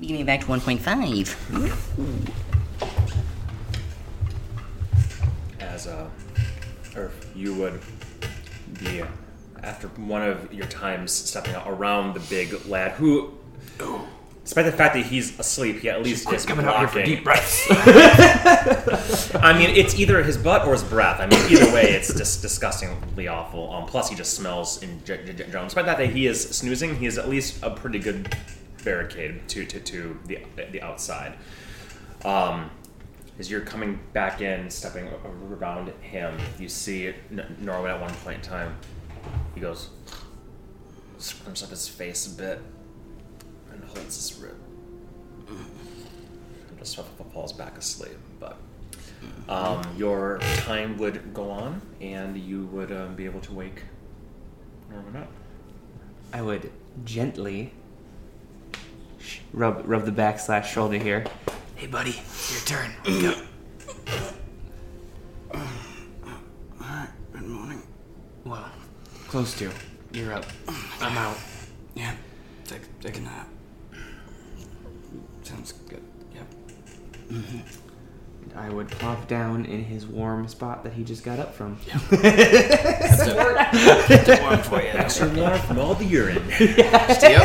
give me back to 1.5. as a, or you would be after one of your times stepping out around the big lad who, despite the fact that he's asleep, he at least is coming out here for blocking. deep breaths. I mean, it's either his butt or his breath. I mean, either way, it's just disgustingly awful. Um, plus, he just smells in ge- ge- general. Despite that, that he is snoozing, he is at least a pretty good barricade to to, to the the outside. Um, as you're coming back in, stepping around him, you see Norway at one point in time. He goes, squirms up his face a bit, and holds his rib. And just falls back asleep. But um, your time would go on, and you would um, be able to wake Norman up. I would gently rub rub the back slash shoulder here. Hey, buddy, it's your turn. Wake up. Alright, good morning. Well, close to. You're up. I'm out. Yeah, take, take a nap. Sounds good. Yep. And I would plop down in his warm spot that he just got up from. That's it. Too warm for you. Extra warm from all the urine. Yep.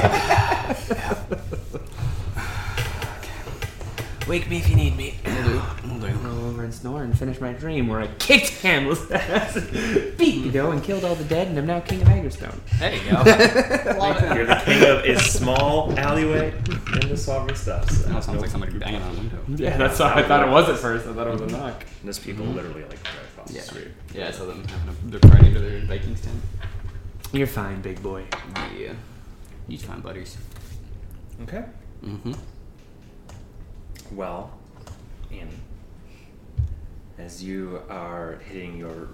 Wake me if you need me. Will do. Will do. Roll over and snore and finish my dream where I kicked Hamlet's ass, beat you know, and killed all the dead, and I'm now king of Hagerstone. There you go. You're the king of a small alleyway in the Sovereign Steps. That sounds like somebody banging on a window. Yeah, that's what I thought it was at first. I thought it was a knock. And There's people literally like right across Yeah. the street. Yeah, I saw them having a they're riding to their Vikings tent. You're fine, big boy. Yeah. You find buddies. Okay. Mm-hmm. Well, Annie, as you are hitting your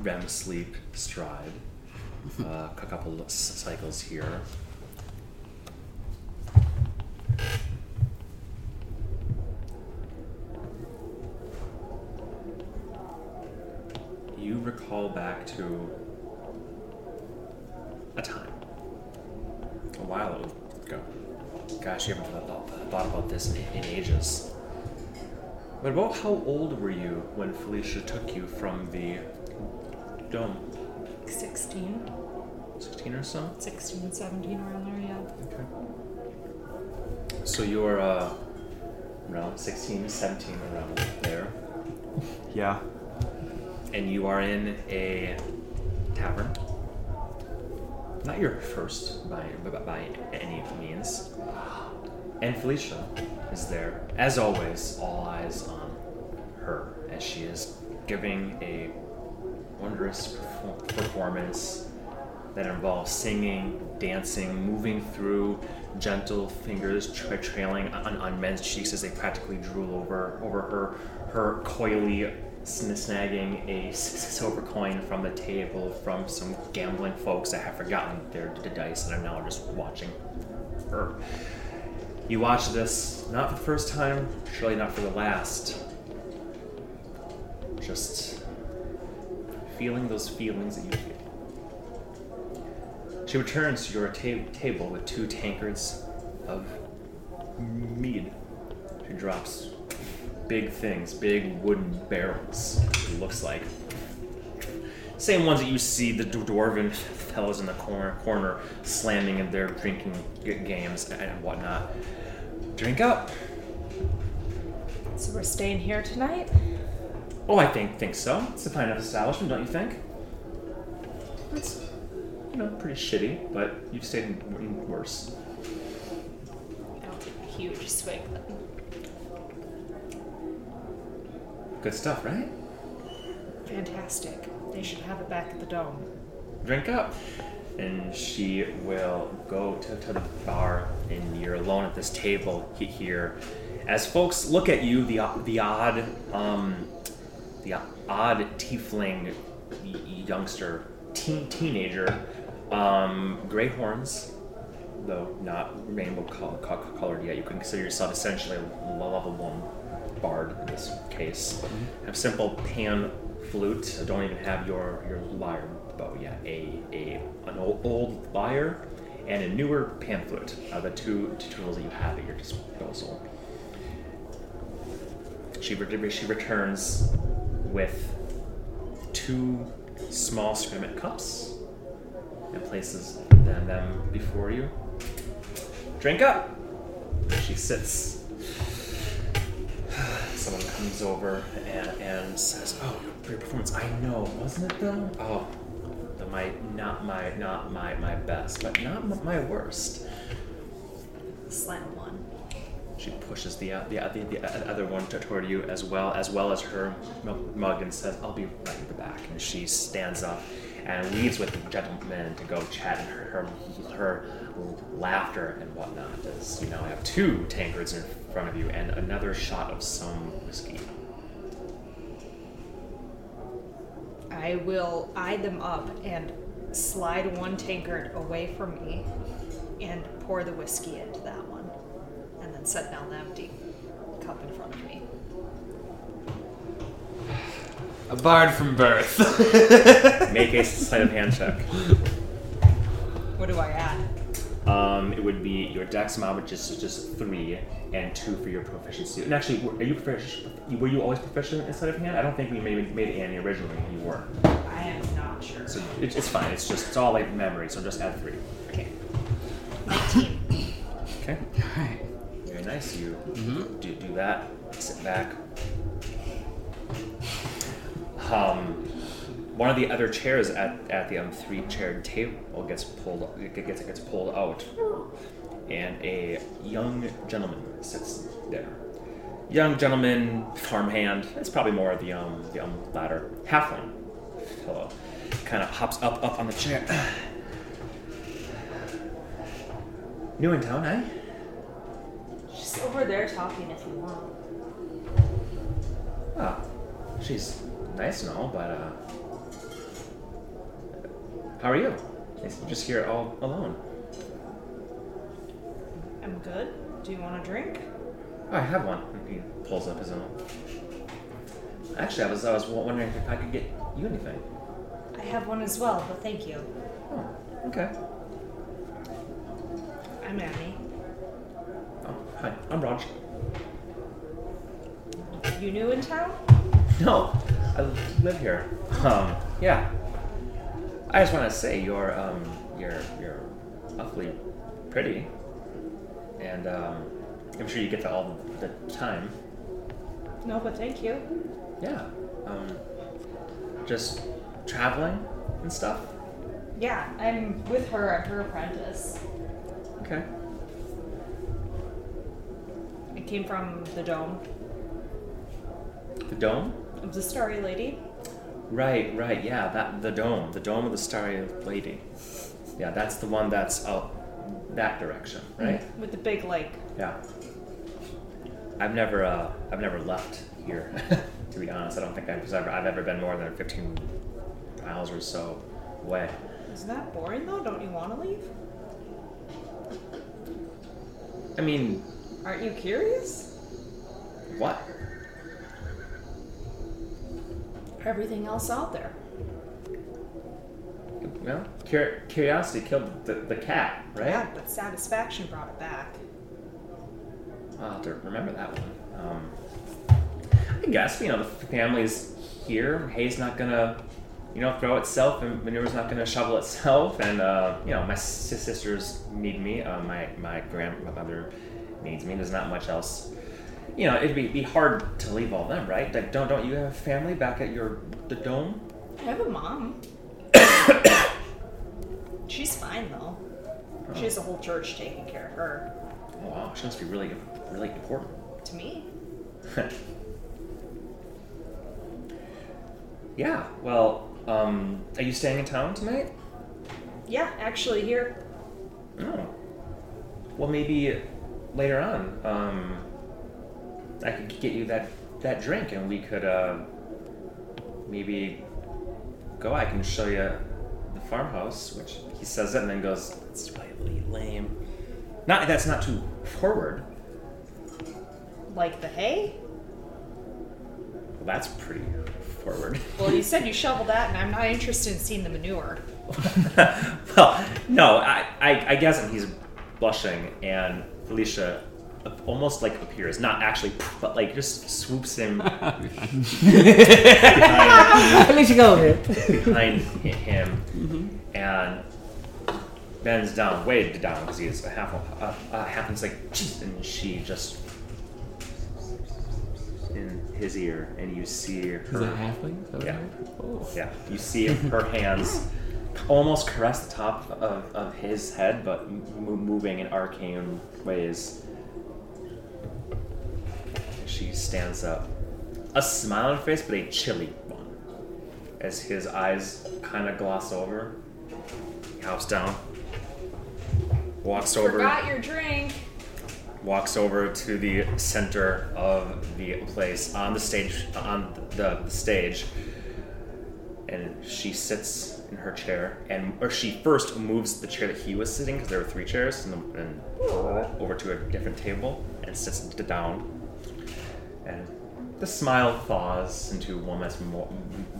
REM sleep stride, uh, a couple of cycles here. You recall back to a time a while ago. Gosh, you haven't thought, thought about this in, in ages. But about how old were you when Felicia took you from the dome? 16, 16 or so? 16, 17 around there, yeah. Okay. So you're uh, around 16, 17 around there. Yeah. And you are in a tavern. Not your first by, by, by any means. And Felicia is there, as always, all eyes on her as she is giving a wondrous perfor- performance that involves singing, dancing, moving through gentle fingers tra- trailing on, on men's cheeks as they practically drool over over her, her coyly snagging a silver coin from the table from some gambling folks that have forgotten their dice and are now just watching her. You watch this not for the first time, surely not for the last. Just feeling those feelings that you feel. She returns to your ta- table with two tankards of mead. She drops big things, big wooden barrels, it looks like. Same ones that you see the dwarven fellows in the corner, corner slamming in their drinking games and whatnot. Drink up. So we're staying here tonight? Oh, I think think so. It's a fine enough establishment, don't you think? It's you know pretty shitty, but you've stayed in, in worse. I'll take a huge swig. Good stuff, right? Fantastic. They should have it back at the dome. Drink up. And she will go to, to the bar, and you're alone at this table here. As folks look at you, the the odd um, the odd tiefling youngster, teen, teenager, um, gray horns, though not rainbow col- colored yet. You can consider yourself essentially a level one bard in this case. Have simple pan flute. I Don't even have your your lyre bow yet. A a an old, old lyre and a newer pan flute are the two, tools that you have at your disposal. She, re- she returns with two small ceramic cups and places them, them before you. Drink up! She sits. Someone comes over and, and says, "Oh, your performance. I know, wasn't it though? Oh, the, my not my not my my best, but not m- my worst." Slam one. She pushes the, uh, the, uh, the, the other one to- toward you as well as well as her mu- mug and says, "I'll be right at the back." And she stands up and leaves with the gentleman to go chat. And her, her her laughter and whatnot as you now have two tankards in front of you and another shot of some whiskey. I will eye them up and slide one tankard away from me and pour the whiskey into that one. And then set down the empty cup in front of me. A bard from birth. Make a sleight of hand check. What do I add? Um, it would be your dex mod, which is just three, and two for your proficiency. And actually, were- are you proficient? Were you always proficient in sleight of hand? I don't think we made, made Annie originally. You were. I am not sure. So it, it's fine. It's just it's all like memory. So just add three. Okay. 19. Okay. Alright. Very nice. You mm-hmm. do do that. Sit back. Um, one of the other chairs at, at the um, three chaired table gets pulled gets gets pulled out, and a young gentleman sits there. Young gentleman, farmhand. It's probably more of the um the um latter halfling fellow. Kind of hops up up on the chair. New in town, eh? She's over there talking if you want. Ah, she's nice and all, but uh, how are you? Nice to just here all alone. I'm good. Do you want a drink? Oh, I have one. He pulls up his own. Actually, I was I was wondering if I could get you anything. I have one as well, but thank you. Oh, okay. I'm Annie. Oh, hi. I'm Raj. You new in town? No, I live here. Um, yeah. I just want to say you're um you're you're awfully pretty, and um, I'm sure you get that all the time. No, but thank you. Yeah. Um, just traveling and stuff. Yeah, I'm with her. I'm her apprentice. Okay. I came from the dome The dome. of the Starry Lady. Right, right. Yeah, that the dome, the dome of the Starry Lady. Yeah, that's the one that's out that direction, right? With the big lake. Yeah. I've never, uh, I've never left here. to be honest, I don't think I've ever, I've ever been more than 15 miles or so away. Isn't that boring though? Don't you want to leave? I mean, Aren't you curious? what? Everything else out there. Well, curiosity killed the, the cat, right? Yeah, but satisfaction brought it back. I'll have to remember that one. Um, I guess, you know, the family's here. Hay's not gonna, you know, throw itself, and manure's not gonna shovel itself. And, uh, you know, my sisters need me. Uh, my, my grandmother needs me. There's not much else. You know, it'd be, be hard to leave all them, right? Like, don't don't you have family back at your the dome? I have a mom. She's fine though. She has a whole church taking care of her. Oh wow, she must be really really important. To me. yeah. Well, um, are you staying in town tonight? Yeah, actually here. Oh. Well, maybe later on, um, I could get you that that drink, and we could uh, maybe go. I can show you the farmhouse, which he says it and then goes, "It's really lame." Not that's not too forward. Like the hay? Well, that's pretty forward. Well, you said you shoveled that, and I'm not interested in seeing the manure. well, no, I, I, I guess he's blushing, and Felicia almost like appears, not actually, but like just swoops him behind, At least you go with it. behind him and bends down, way down because he is a half, uh, uh, half, and it's like, "Jeez," and she just in his ear, and you see her. Is that halfling? Is that what Yeah. Oh. Yeah, you see her hands almost caress the top of, of his head, but m- moving in arcane ways. She stands up, a smile on her face, but a chilly one, as his eyes kind of gloss over. He hops down, walks over Forgot your drink. walks over to the center of the place on the stage on the, the stage and she sits in her chair and or she first moves the chair that he was sitting because there were three chairs and, and over to a different table and sits down and the smile thaws into one that's more,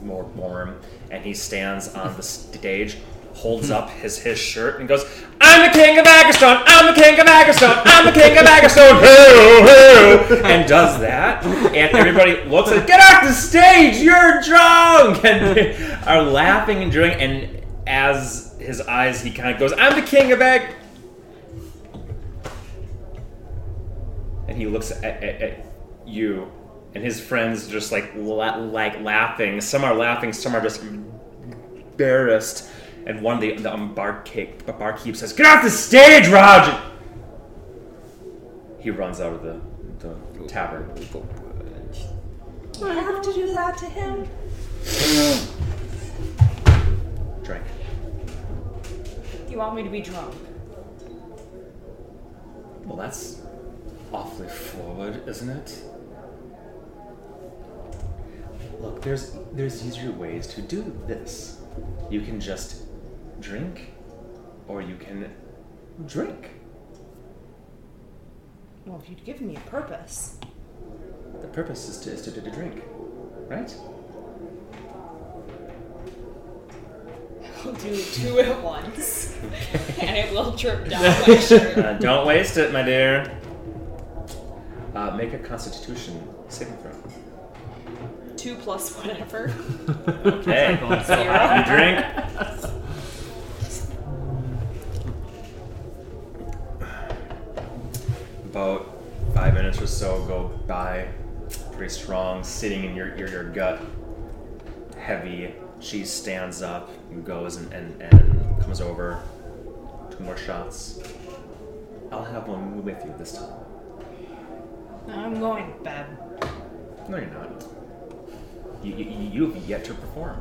more warm and he stands on the stage holds up his, his shirt and goes i'm the king of Aggerstone! i'm the king of Aggerstone! i'm the king of Aggerstone! Hoo, oh, hoo, oh. and does that and everybody looks like get off the stage you're drunk and they are laughing and drinking and as his eyes he kind of goes i'm the king of Ag and he looks at, at, at you and his friends just like la- like laughing. Some are laughing some are just embarrassed. And one of the, the um, barkeep, barkeep says get off the stage raj! He runs out of the, the tavern. I have to do that to him. drink. You want me to be drunk? well that's awfully forward isn't it look there's there's easier ways to do this you can just drink or you can drink Well, if you'd given me a purpose. The purpose is to, is to, to drink, right? I'll do two at once. and it will drip down my shirt. Uh, don't waste it, my dear. Uh, make a Constitution saving throw. Two plus whatever. Okay, Zero. you drink. About five minutes or so go by. Pretty strong, sitting in your your, your gut. Heavy. She stands up and goes and, and, and comes over. Two more shots. I'll have one with you this time. I'm going to bed. No, you're not. You, you, you have yet to perform.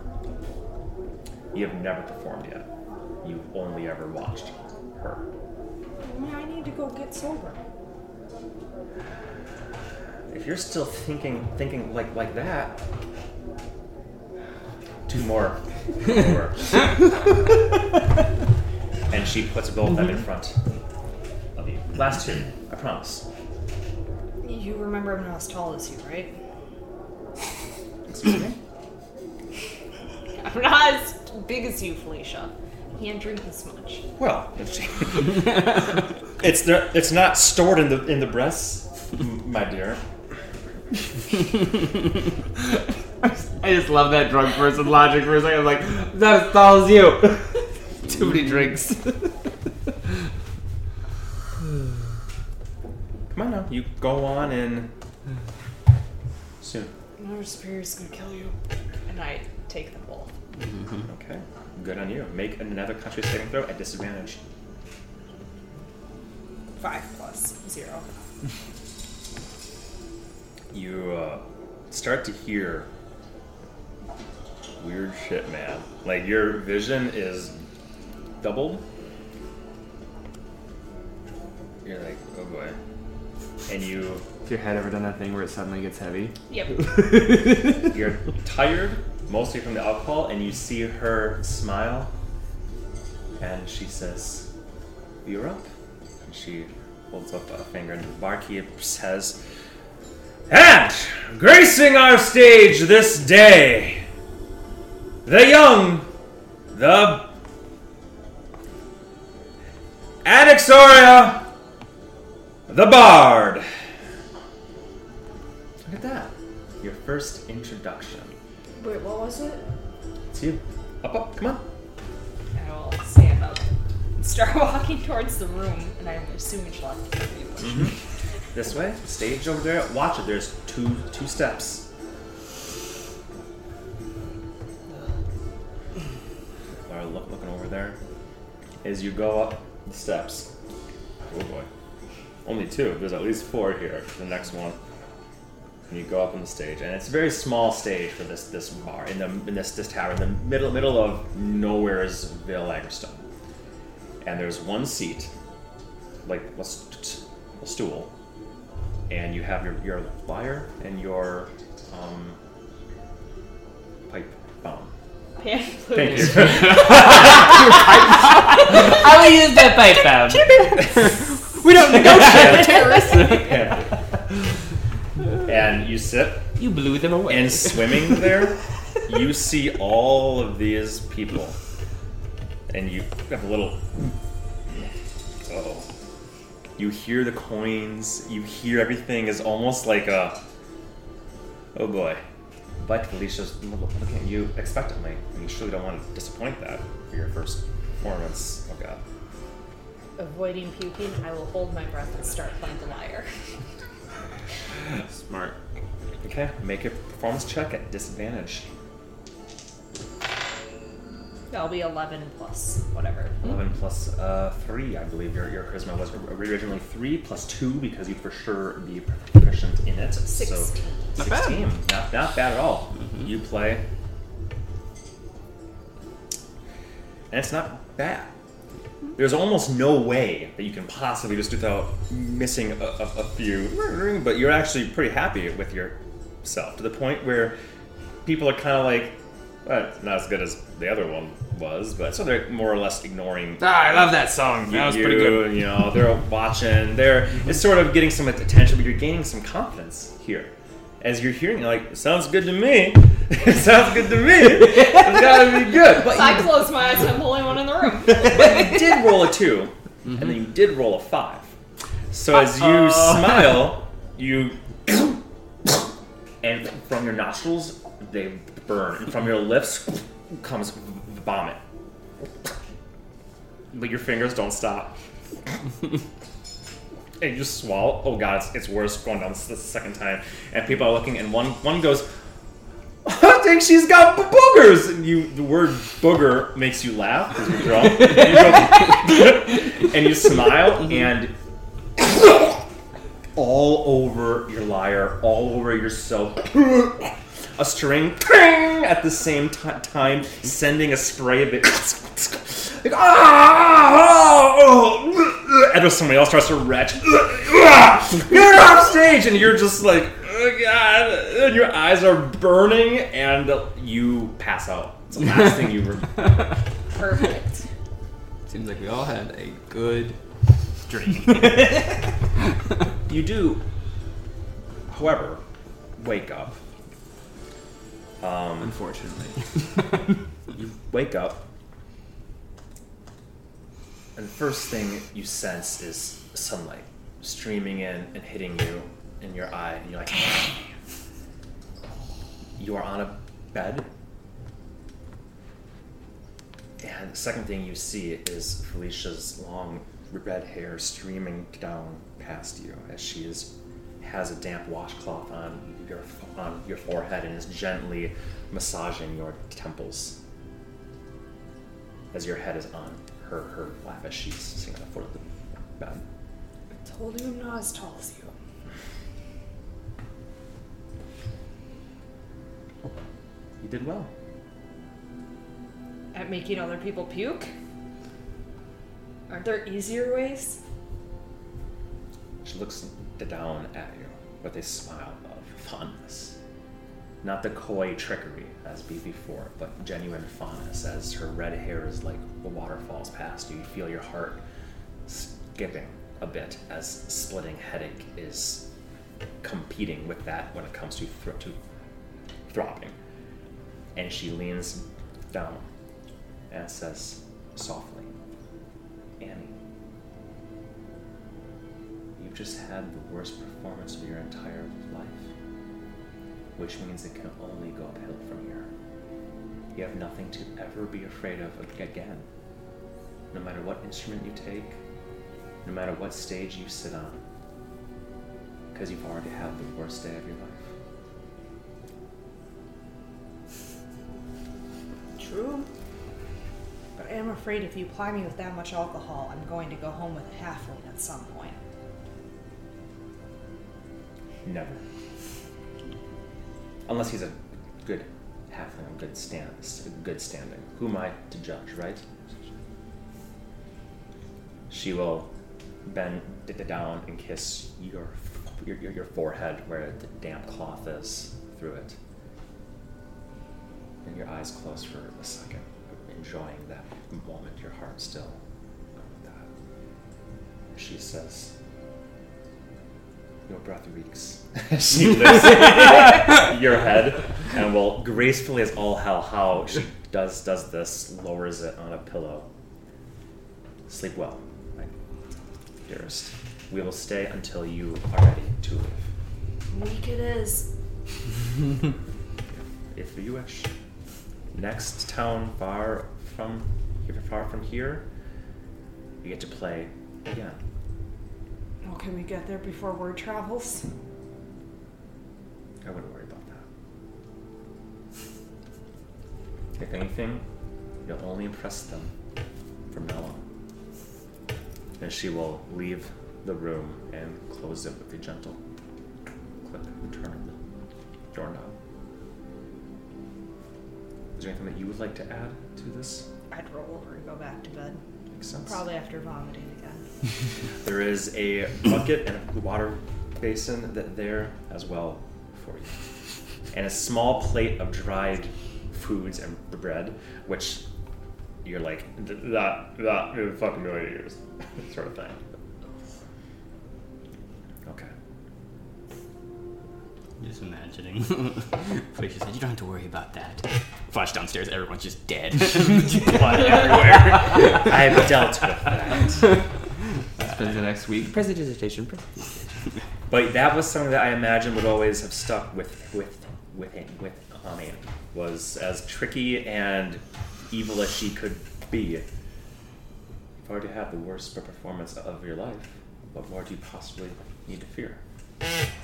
You have never performed yet. You've only ever watched her. I need to go get sober. If you're still thinking thinking like like that, two more. Two more. and she puts both of them in mm-hmm. front of you. Last two, I promise. You remember I'm not as tall as you, right? Excuse me? I'm not as big as you, Felicia. I can't drink this much. Well, it's it's the, it's not stored in the in the breasts, my dear. I just love that drunk person logic for a second. I'm like, "Is that as tall as you. Too many drinks. Come on now, you go on and soon. Another superior is gonna kill you. And I take them both. Okay, good on you. Make another country saving throw at disadvantage. Five plus zero. You uh, start to hear weird shit, man. Like your vision is doubled. You're like, oh boy, and you Has your head ever done that thing where it suddenly gets heavy? Yep. You're tired, mostly from the alcohol, and you see her smile, and she says, "You're up." And she holds up a finger, and the barkeep says, "And gracing our stage this day, the young, the Anaxoria, the Bard. Look at that. Your first introduction. Wait, what was it? It's you. Up, up, come on. I will stand up and start walking towards the room, and I'm assuming she'll have to give me a push. Mm-hmm. This way, stage over there. Watch it. There's two two steps. Clara, look, looking over there. As you go up the steps. Oh boy. Only two. There's at least four here. The next one. And you go up on the stage, and it's a very small stage for this this bar in the in this this tower in the middle middle of nowhere's Vale Aggerstone. And there's one seat, like a, st- a stool, and you have your your lyre and your um, pipe bomb. Pan Thank you. I will use that pipe bomb. we don't negotiate. and you sit you blew them away. and swimming there, you see all of these people, and you have a little. Oh. You hear the coins. You hear everything is almost like a. Oh boy. But Felicia's looking at you expectantly, and you surely don't want to disappoint that for your first performance. Oh god. Avoiding puking, I will hold my breath and start playing the lyre. Smart. Okay, make a performance check at disadvantage. That'll be 11 plus whatever. 11 plus uh, 3, I believe your, your charisma was originally 3 plus 2 because you'd for sure be proficient in it. So Sixteen. Not bad. Not, not bad at all. You play. And it's not bad. There's almost no way that you can possibly just do without missing a, a, a few, but you're actually pretty happy with yourself to the point where people are kind of like, well, not as good as the other one was, but so they're more or less ignoring Ah, I love that song. That was you, pretty good. You know, they're watching. They're it's sort of getting some attention, but you're gaining some confidence here. As you're hearing, you're like, sounds good to me. it sounds good to me. It's gotta be good. But So I you, close my eyes and I'm the only one in the room. but you did roll a 2 and then you mm-hmm. did roll a five. So as you smile, you and from your nostrils they burn, and from your lips comes vomit. But your fingers don't stop. And you just swallow. Oh god, it's, it's worse going down this the second time. And people are looking, and one one goes, I think she's got boogers. And you, the word booger makes you laugh because you're drunk. You go, and you smile, mm-hmm. and all over your lyre, all over yourself. A string at the same ti- time, sending a spray of it. Like, ah, oh, and then somebody else starts to retch. You're off stage, and you're just like, oh god, and your eyes are burning, and you pass out. It's the last thing you remember. Perfect. Seems like we all had a good dream. You do, however, wake up. Um, Unfortunately. you wake up, and the first thing you sense is sunlight streaming in and hitting you in your eye, and you're like, you are on a bed. And the second thing you see is Felicia's long red hair streaming down past you as she is has a damp washcloth on your on your forehead and is gently massaging your temples as your head is on her her lap as she's sitting on the foot of the bed. I told you I'm not as tall as you. You did well. At making other people puke? Aren't there easier ways? She looks down at you with a smile of fondness. Not the coy trickery as be before, but genuine fondness as her red hair is like the waterfalls past you. You feel your heart skipping a bit as splitting headache is competing with that when it comes to, thro- to throbbing. And she leans down and says softly, Annie. You've just had the worst performance of your entire life. Which means it can only go uphill from here. You have nothing to ever be afraid of again. No matter what instrument you take, no matter what stage you sit on. Because you've already had the worst day of your life. True. But I am afraid if you ply me with that much alcohol, I'm going to go home with a halfling at some point. Never. Unless he's a good halfling, a good stand, a good standing. Who am I to judge, right? She will bend down and kiss your, your your forehead where the damp cloth is through it, and your eyes close for a second, enjoying that moment. Your heart still um, that. She says, your breath reeks. she lifts your head and will gracefully as all hell how she does does this, lowers it on a pillow. Sleep well, my dearest. We will stay until you are ready to leave. Week it is. If you wish. Next town far from far from here, you get to play again. Well, can we get there before word travels? I wouldn't worry about that. If anything, you'll only impress them from now on. And she will leave the room and close it with a gentle click and turn of the doorknob. Is there anything that you would like to add to this? I'd roll over and go back to bed. Makes sense. Probably after vomiting again. There is a bucket and a water basin that there as well for you, and a small plate of dried foods and bread, which you're like "Th- that that is fucking no ears, sort of thing. Okay. Just imagining. But Felicia said, "You don't have to worry about that." Flash downstairs, everyone's just dead. Blood everywhere. I've dealt with that. Spend the next week. Presentation. presentation. But that was something that I imagine would always have stuck with with with him with Ami was as tricky and evil as she could be. You've already had the worst performance of your life. What more do you possibly need to fear?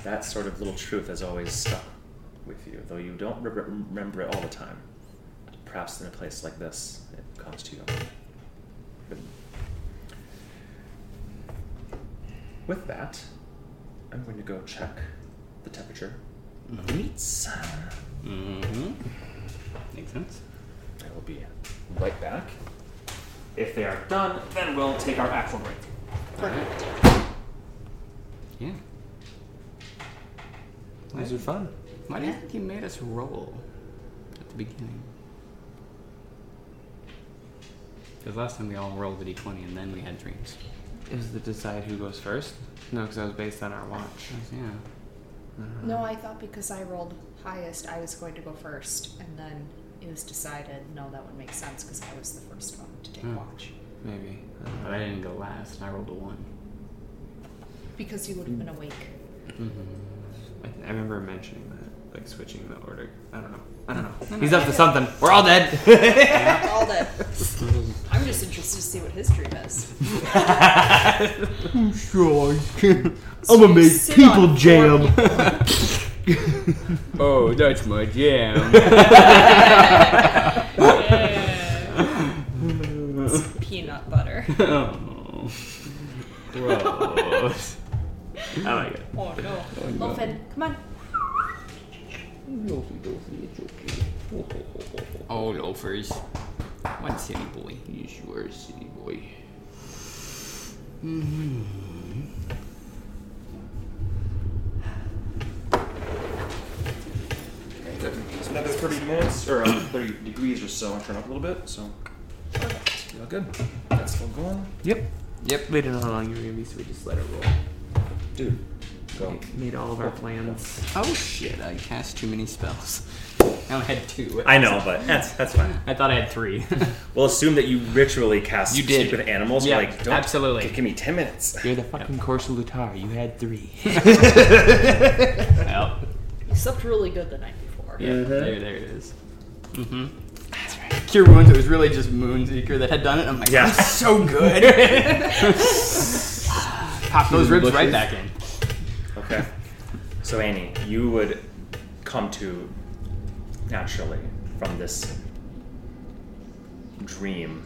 That sort of little truth has always stuck with you, though you don't re- re- remember it all the time. Perhaps in a place like this, it comes to you. But with that, I'm going to go check the temperature of the meats. Mm-hmm. Makes sense. I will be right back. If they are done, then we'll take our actual break. Yeah. These are fun. Why do you think you made us roll at the beginning? Because last time we all rolled a d20 and then we had dreams. Is to decide who goes first? No, because that was based on our watch. Yeah. No, I thought because I rolled highest, I was going to go first, and then it was decided no, that would make sense because I was the first one to take Hmm. watch. Maybe. I. But I didn't go last. and I rolled a one. Because you would have been awake. Mm-hmm. I, I remember mentioning that, like switching the order. I don't know. I don't know. He's up to something. We're all dead. All that. I'm just interested to see what his dream is. I'm sure. I'm gonna make people jam. Oh, that's my jam. It's peanut butter. oh. Gross. I like it. Oh no. Oh, Lofen, come on. Oh, loafers. One city boy. You sure, city boy. Mm-hmm. It's another 30 minutes, or uh, 30 degrees or so. I turn up a little bit, so. Feel good. That's still going. Yep. Yep. We don't know how long you're gonna be, so we just let it roll. Dude, Go. Made all of our plans. Oh shit! I cast too many spells. I only had two. I know, but that's that's fine. I thought I had three. We'll assume that you ritually cast You did. speak with animals. Yeah, like, don't absolutely. Give me ten minutes. You're the fucking Corsa Lutar. You had three. well, You slept really good the night before. yeah, there, there it is. Mm-hmm. That's right. Cure wounds. It was really just Moonseeker that had done it. I'm like, Yeah. I'm so good. Pop those ribs right back in. Okay. So Annie, you would come to naturally from this dream,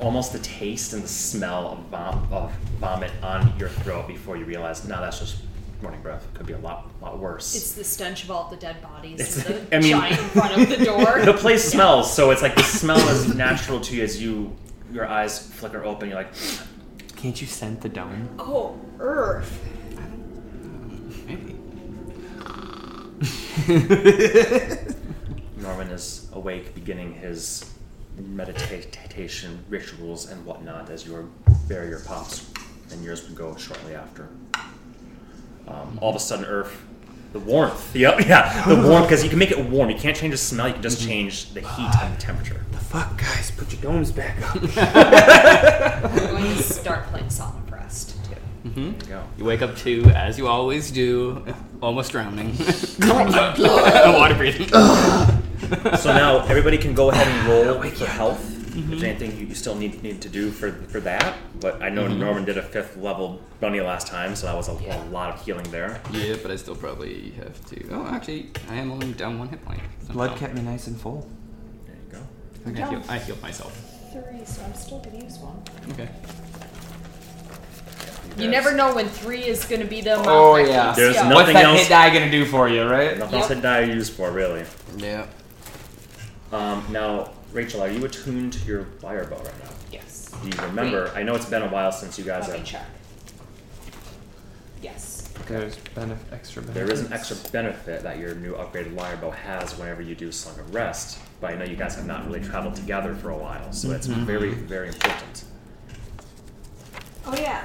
almost the taste and the smell of, vom- of vomit on your throat before you realize, no, that's just morning breath. It could be a lot, lot worse. It's the stench of all the dead bodies It's- and the I mean- giant in front of the door. the place smells, so it's like the smell is natural to you as you your eyes flicker open. You're like, Can't you scent the dome? oh, Earth. Maybe. Norman is awake, beginning his meditation rituals and whatnot as your barrier pops, and yours would go shortly after. Um, all of a sudden, Earth, the warmth. Yep, yeah, the warmth because you can make it warm. You can't change the smell. You can just change the heat and the temperature. The fuck, guys? Put your domes back up. We're going to start playing Song of Rest too. There you go. You wake up to, as you always do, almost drowning. Water breathing. So now everybody can go ahead and roll for health. If there's anything you you still need need to do for for that, but I know mm-hmm. Norman did a fifth level bunny last time, so that was a, a lot of healing there. Yeah, but I still probably have to. Oh, actually, I am only down one hit point. Blood somehow. kept me nice and full. There you go. I, I, heal, I healed myself. Three, so I'm still gonna use one. Okay. You never know when three is gonna be the amount Oh, that yeah. keeps There's you. no- What's Nothing that else- hit die gonna do for you, right? Nothing else Yep. to die used for, really. Yeah. Um, now, Rachel, are you attuned to your lyre bow right now? Yes. Do you remember? I know it's been a while since you guys Let me have. check. Yes. There's benef- extra benefits. There is an extra benefit that your new upgraded lyre bow has whenever you do Song of Rest, but I know you guys have not really traveled together for a while, so it's very, very important. Oh yeah.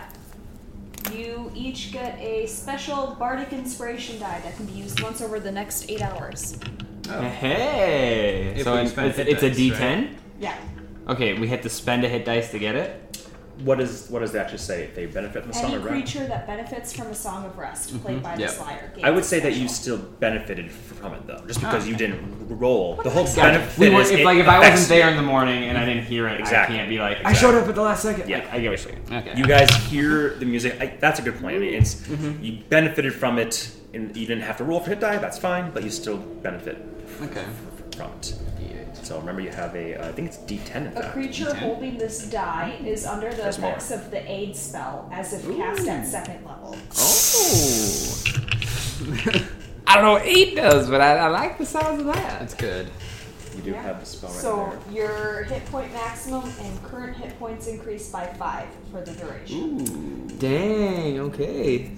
You each get a special bardic inspiration die that can be used once over the next eight hours. Oh. Eh, hey! If so we it's, spend it's, hit it's a dice, D10? Yeah. Okay, we had to spend a hit dice to get it? What is what does that actually say? If they benefit from the Song of Rest? creature that benefits from a song of rest played by Yep. the Slayer. I would say that you special. still benefited from it though, just because Ah, you didn't roll. The whole Gotcha. benefit We were, is if, it like, if I wasn't there in the morning and I didn't hear it, Exactly. I can't be like, I showed up at the last second. Yeah. Like, I get what you're saying. Okay. You guys hear the music. I, that's a good point. I mean, it's you benefited from it, and you didn't have to roll for hit die. That's fine, but you still benefit Okay. from it. D8. So remember, you have a. Uh, I think it's D10 in A fact. creature D10. holding this die is under the There's more. effects of the aid spell as if cast at second level. Oh! I don't know what aid does, but I, I like the sounds of that. That's good. You do Yeah. have the spell right there. So there. your hit point maximum and current hit points increase by five for the duration. Dang, okay. It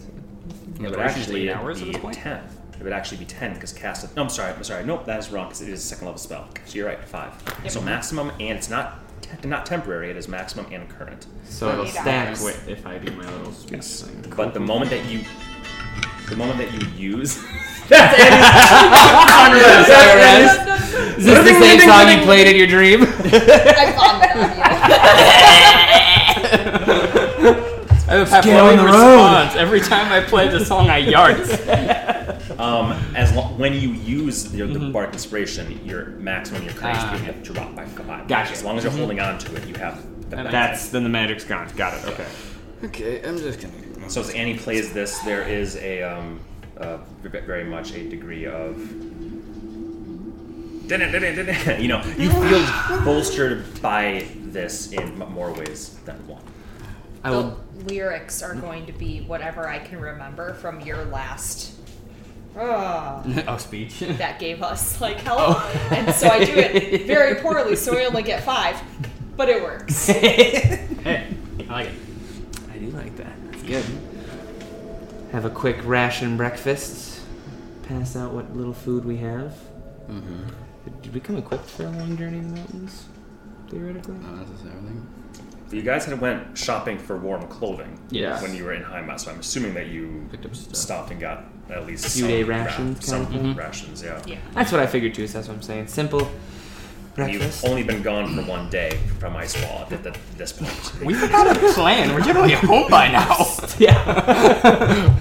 but Duration's actually eight hours at be this point? 10. It would actually be 10 because cast. No, I'm sorry. I'm sorry. Nope, that is wrong because it is a second level spell. So you're right, five. So maximum, and it's not te- not temporary. It is maximum and current. So it'll stack hours. with if I do my little speech Yes. thing. But the moment that you, the moment that you use, Is this the same song you played in your dream? I vomit on I have a get on Pavlovian the road. response. Every time I play the song, I yards. um, as lo- when you use the, the bardic inspiration, your maximum your current Ah. speed have dropped by five. Gotcha. As long as you're holding on to it, you have. The. That's then the magic's gone. Got it. Okay. okay, I'm just gonna. So as Annie plays this, there is a um, uh, very much a degree of. You know, you feel bolstered by this in more ways than one. I The will. lyrics are going to be whatever I can remember from your last. Uh, oh, speech. that gave us like help, and so I do it very poorly, so we only get five, but it works. hey, I like it. I do like that. That's good. Have a quick ration breakfast. Pass out what little food we have. Mm-hmm. Did we come equipped for a long journey in the mountains? Theoretically. Not necessarily. you guys had went shopping for warm clothing Yes. when you were in Heimat, so I'm assuming that you Picked up stuff. stopped and got at least Few some day ra- rations some kind of rations. Yeah. Yeah. That's what I figured too. So that's what I'm saying. Simple breakfast. You've only been gone for one day from Ice Wall at, at this point. We forgot a plan. We're generally home by now. yeah.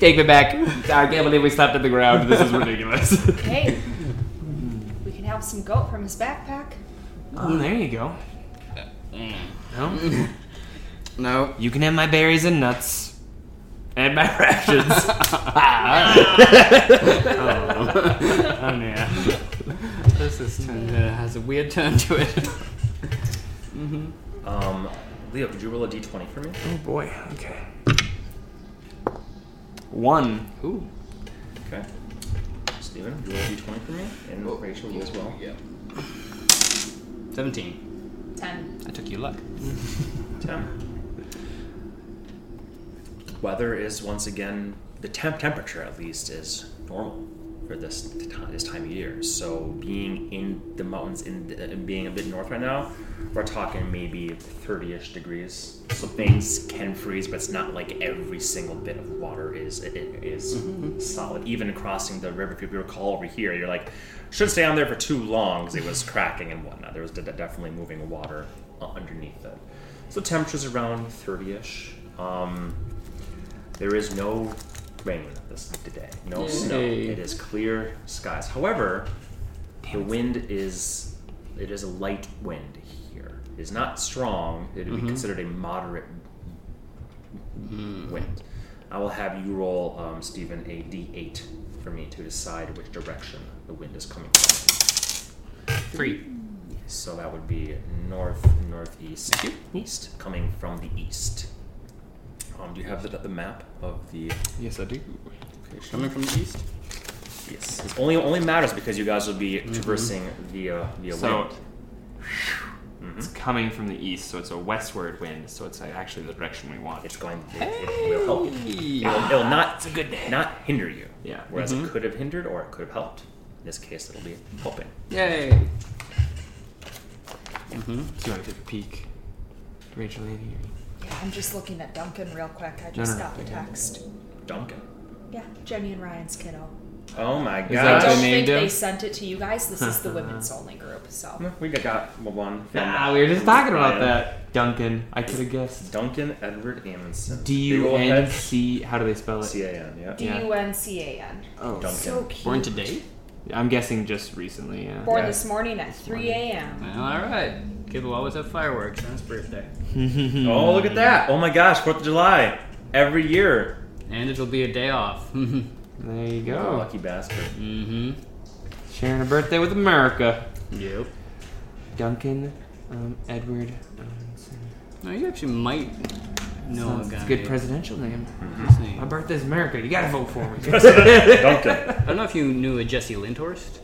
Take me back. I can't believe we slept at the ground. This is ridiculous. Hey, we can have some goat from his backpack. oh, there you go. Mm. No? no. You can have my berries and nuts. And my rations. Oh yeah. This is turned, uh, has a weird turn to it. Um, Leo, could you roll a d20 for me? oh boy. Okay. One. Ooh. Okay. Steven, you roll a d20 for me, and Rachel, you as well. Yeah. Seventeen. Ten. I took you luck. Ten. Weather is once again the temp temperature at least is normal for this t- this time of year. So being in the mountains in the, and being a bit north right now, we're talking maybe 30ish degrees. So things can freeze, but it's not like every single bit of water is it, it is solid. Even crossing the river, if you recall over here, you're like should stay on there for too long because it was cracking and whatnot. There was de- definitely moving water underneath it. So temperatures around 30ish. Um, there is no rain this today. No snow. It is clear skies. However, the wind is it is a light wind here. It is not strong. It would be considered a moderate wind. I will have you roll, um, Stephen, a d8 for me to decide which direction the wind is coming from. Three. So that would be north, northeast, east, coming from the east. Um, do you have the, the map of the Yes, I do. location? Coming from the east. Yes. It only only matters because you guys will be mm-hmm. traversing via via So wind. it's mm-hmm. coming from the east, so it's a westward wind. So it's actually the direction we want. It's going. It, it will help you. It will, it will not. a good day. Not hinder you. Yeah. Whereas it mm-hmm. could have hindered or it could have helped. In this case, it'll be helping. Yay. Do you want to take a peek, Rachel? Lady? Yeah, I'm just looking at Duncan real quick. I just no, no, got the okay. text. Duncan. Yeah, Jenny and Ryan's kiddo. Oh my god! I they don't think him? they sent it to you guys. This is the women's only group, so. We got one. from- Ah, we were just talking about that. Duncan. I could have guessed. Duncan Edward Amundsen. D U N C. How do they spell it? C A N. Yeah. D U N C A N. Oh, Duncan. So cute. Born today. I'm guessing just recently. Yeah. Born Yeah. this morning at 3 a.m. Well, all right. Kid will always have fireworks on his birthday, Oh, look at that! Oh my gosh, Fourth of July every year. and it'll be a day off. mm-hmm. There you go. lucky bastard. Sharing a birthday with America. Yep. Duncan, um, Edward. Amundsen. No, you actually might know Sounds- a guy. It's a good presidential name. His name- My birthday's America. You gotta vote for me. Duncan. I don't know if you knew a Jesse Lindhorst.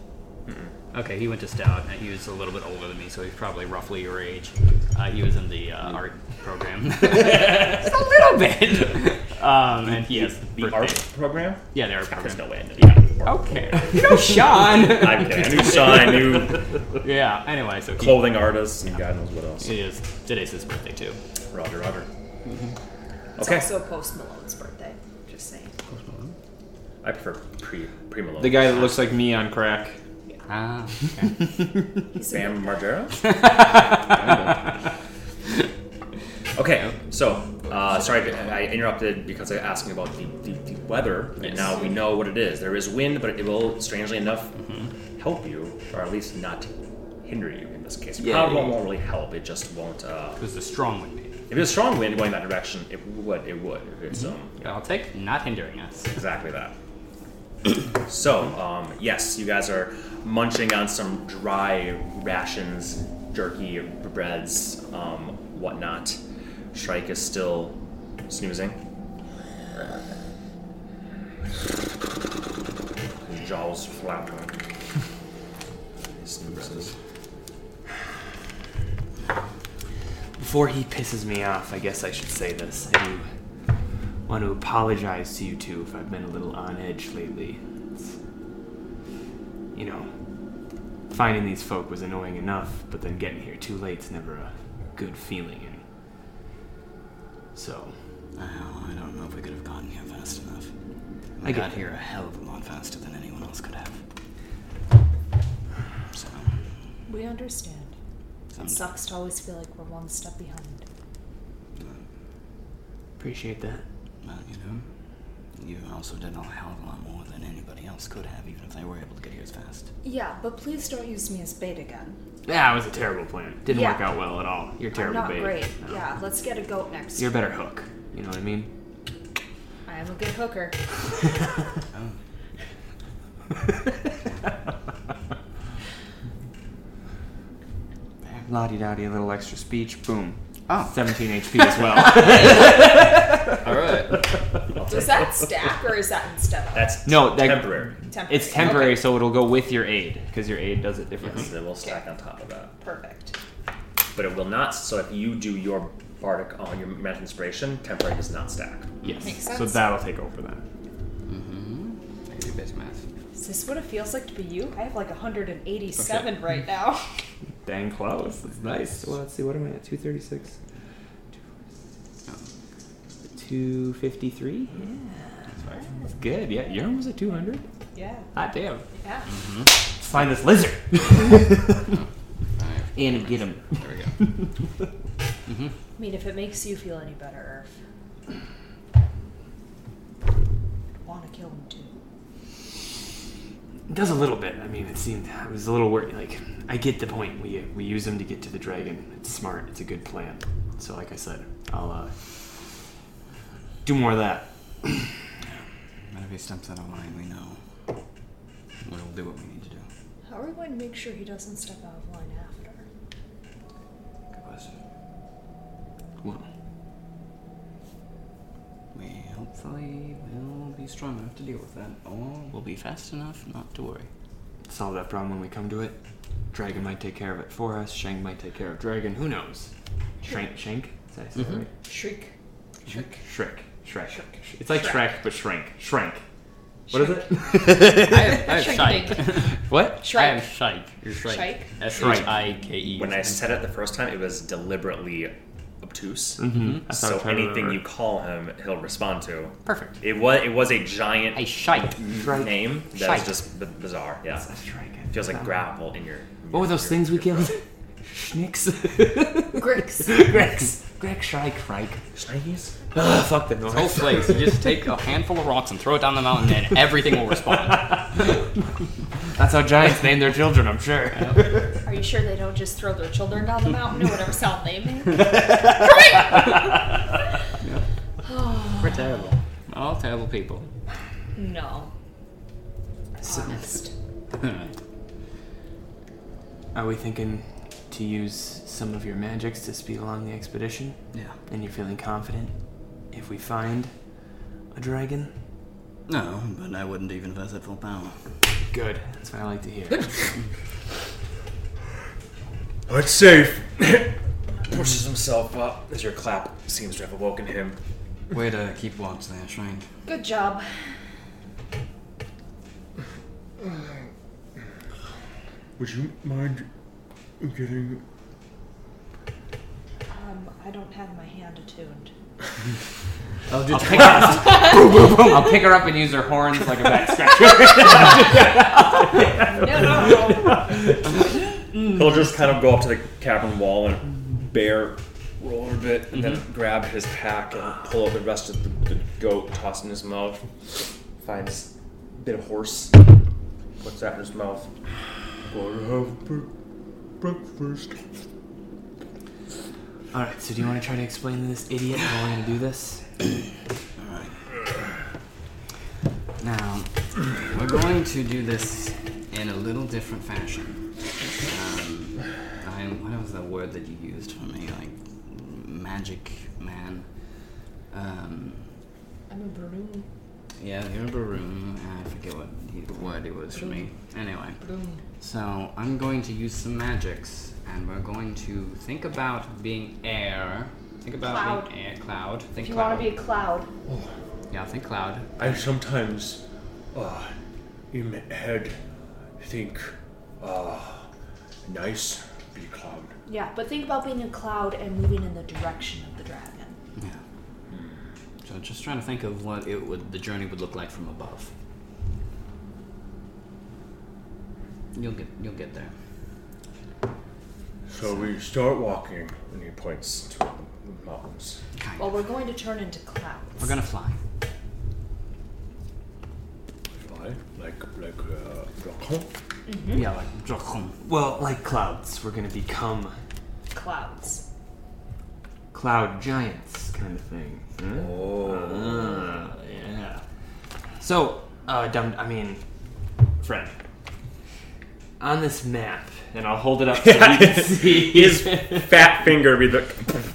Okay, he went to Stout. He was a little bit older than me, so he's probably roughly your age. Uh, he was in the uh, art program. Just a little bit. Um, and he has The birthday- art program? Yeah, the art There's program. no way I knew that. okay. You know Sean. I'm kidding. I knew Sean, I knew Yeah. Anyway, so he, clothing artists and God knows what else. it is today's his birthday too. Roger, Roger. It's Okay. also Post Malone's birthday. Just saying. Post Malone? I prefer pre pre Malone. the guy that looks like me on crack. Ah. Okay. He's Bam Margera? okay, so uh, sorry I interrupted because I asked me about the, the, the weather, and Yes. now we know what it is. There is wind, but it will, strangely enough, help you, or at least not hinder you in this case. It probably Yay. won't, won't really help. It just won't. Uh, it was a strong wind. if it's a strong wind going that direction, it would. It would. It's um, I'll take not hindering us. Exactly that. so, um, yes, you guys are munching on some dry rations, jerky, breads, um, whatnot. Shrike is still snoozing. His jaws flapping. He snoozes. Before he pisses me off, I guess I should say this. Want to apologize to you two if I've been a little on edge lately. It's, you know, finding these folk was annoying enough, but then getting here too late's never a good feeling in. So, Well, I don't know if we could have gotten here fast enough. I We get got that. here a hell of a lot faster than anyone else could have. So, We understand. some, It sucks to always feel like we're one step behind. appreciate that. Well, you know, you also did a hell of a lot more than anybody else could have, even if they were able to get here as fast. Yeah, but please don't use me as bait again. Yeah, it was a terrible plan. Didn't Yeah. work out well at all. You're terrible I'm not bait. great. No. Yeah, let's get a goat next. You're a better hook. You know what I mean? I am a good hooker. La di da di, a little extra speech. Boom. Oh. 17 HP as well. All right. Does that stack or is that instead of? That's No, that- temporary. Temporary. it's temporary, so it'll go with your aid because your aid does it differently. Yes, it will stack on top of that. Perfect. But it will not. So if you do your bardic on your magic inspiration, temporary does not stack. Yes. Makes So that'll take over then. Mm-hmm. I can do basic math. Is this what it feels like to be you? I have like 187 right now. Dang close. That's nice. Well, let's see. What am I at? 236? 253? Yeah. That's good. Yeah, you're almost at 200. Yeah. Hot damn. Yeah. Mm-hmm. Let's find this lizard. And get him. there we go. Mm-hmm. I mean, if it makes you feel any better, if want to kill him too. It does a little bit. I mean, it seemed I was a little worried. Like, I get the point. We we use him to get to the dragon. It's smart. It's a good plan. So, like I said, I'll uh, do more of that. But if he steps out of line, we know. We'll do what we need to do. How are we going to make sure he doesn't step out of line after? Good question. Well, We hopefully will be strong enough to deal with that, or we'll be fast enough not to worry. solve that problem when we come to it. Dragon might take care of it for us. Shank might take care of Dragon. Who knows? Shank. Shank. Did I say that mm-hmm. right? Shriek. Shrek. Shrek. Shrek. Shrek. It's like Shrek. Shrek, but shrink. Shrank. What is it? I have, I have shite. what? I Shrike. have shite. You're shite. Shike? S H I K E. When I said it the first time, it was deliberately obtuse. Mm-hmm. That's how I So try to anything remember. you call him, he'll respond to. Perfect. It was it was a giant I shite. Shrike. name that Shite. is just b- bizarre. Yeah, That's a Shrike. feels like gravel in your. What were those your- things we your killed? Schnicks. Grix. Grex. Greg Shrike. Shrike. Shnikes? Ugh, fuck the Whole place. You just take a handful of rocks and throw it down the mountain, and everything will respond. That's how giants name their children, I'm sure. Are you sure they don't just throw their children down the mountain or whatever sound they make? We're terrible. All terrible people. No. Honest. Are we thinking to use some of your magics to speed along the expedition? Yeah. And you're feeling confident if we find a dragon? No, but I wouldn't even if I was at full power. Good. That's what I like to hear. Oh, it's safe. Pushes himself up as your clap seems to have awoken him. Way to keep watch there, Shrine. Good job. Would you mind getting? Um, I don't have my hand attuned. Oh, I'll pick, her, boom, boom, boom. I'll pick her up and use her horns like a back scratcher. No, no. He'll just kind of go up to the cavern wall and bear roll a bit, and then grab his pack and pull out the rest of the, the goat, toss in his mouth. Finds a bit of horse, puts that in his mouth. Gotta breakfast. Alright, so do you want to try to explain to this idiot how we're going to do this? Alright. Now, we're going to do this in a little different fashion. Um, I, what was the word that you used for me? Like, magic man? Um, I'm a broom. Yeah, you're a Baroon. I forget what the word it was for me. Anyway. So I'm going to use some magics, and we're going to think about being air. Think about Cloud. being air. Cloud. Think If you cloud. want to be a cloud, Oh, yeah, think cloud. I sometimes, uh, in my head, think, uh, nice be cloud. Yeah, but think about being a cloud and moving in the direction of the dragon. Yeah. So just trying to think of what it would the journey would look like from above. You'll get you'll get there. So we start walking, and he points to the mountains. Kind Well, of. we're going to turn into clouds. We're gonna fly. Fly like like uh, Dracon. Yeah, like Dracon. Well, like clouds, we're gonna become clouds. cloud giants, kind of thing. Oh. Ah, yeah. So, uh, dumb. I mean, friend. On this map, and I'll hold it up so you can see. His fat finger be the,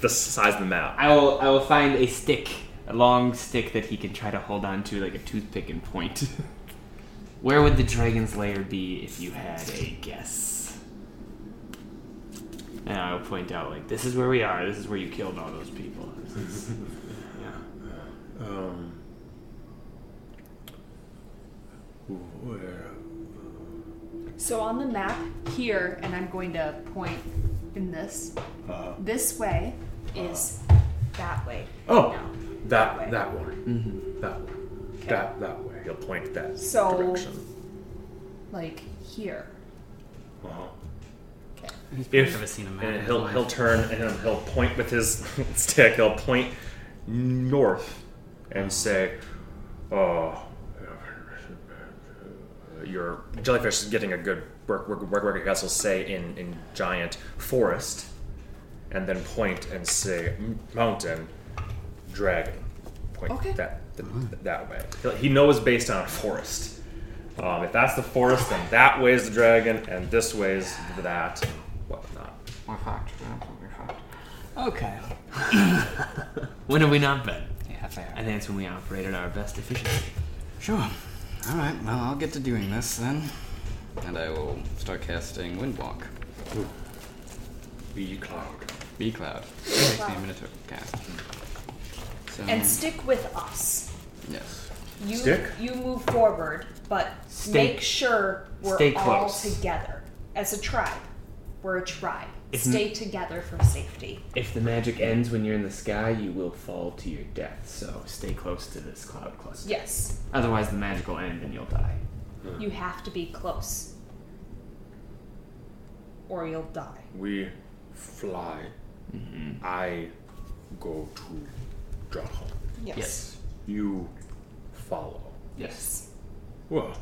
the size of the map. I will. I will find a stick, a long stick that he can try to hold on to, like a toothpick, and point. Where would the dragon's lair be if you had a guess? And I'll point out, like, this is where we are. This is where you killed all those people. This yeah. Um. Where? So on the map here, and I'm going to point in this. Uh, This way is that way. oh, No. that way. that one. That one. That that way. He'll point that So- direction. Like here. Uh-huh. He's If never seen a map. and he'll he'll turn and he'll, he'll point with his stick. He'll point north and say, "Oh, your jellyfish is getting a good work work work work." I guess he'll say in in giant forest, and then point and say mountain, dragon. Point Okay. that that, that way. He'll- He knows based on forest. Um, if that's the forest, then that way is the dragon, and this way is that, and whatnot. We're fucked. We're fucked. Okay. when have we not been? Yeah, fair. I think it's when we operated at our best efficiency. Sure. All right. Well, I'll get to doing this then, and I will start casting Windwalk. Be cloud. B cloud. Takes me a minute to cast. So, And stick with us. yes. You Stick? you move forward, but Stay- make sure we're stay all close. together as a tribe. We're a tribe. If Stay together for safety. If the magic ends when you're in the sky, you will fall to your death. So stay close to this cloud cluster. Yes, Otherwise, the magic will end and you'll die. Hmm. you have to be close, or you'll die. We fly. Mm-hmm. I go to Dracon. Yes. You follow. Yes. Well,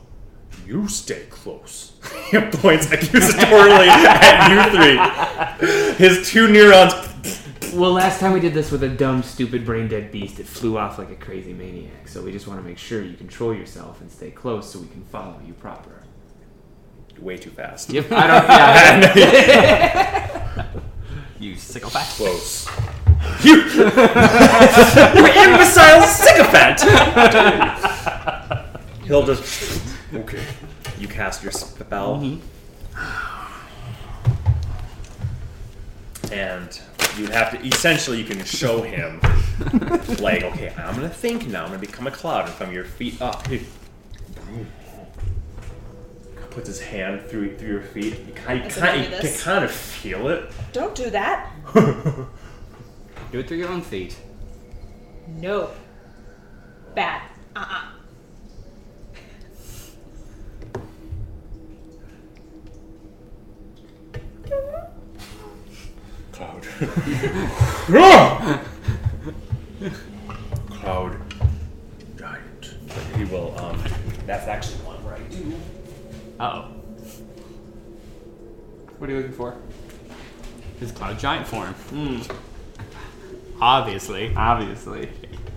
you stay close. He points accusatorily at you three. His two neurons. Well, last time we did this with a dumb, stupid, brain dead beast, it flew off like a crazy maniac. So we just want to make sure you control yourself and stay close so we can follow you proper. Way too fast. Yep. I don't. Yeah. You sycophant. Close. You, you imbecile sycophant! He'll just. Okay. You cast your spell. Mm-hmm. And you have to. Essentially, you can show him, like, okay, I'm gonna think now, I'm gonna become a cloud, and from your feet up. He puts his hand through through your feet. You kind, you As I kind, do you can this. kind of feel it. Don't do that. Do it through your own feet. No. Bad. Cloud. Cloud. Giant. He will. Um, that's actually one where I do. Uh oh. What are you looking for? His cloud giant form. Obviously. Obviously.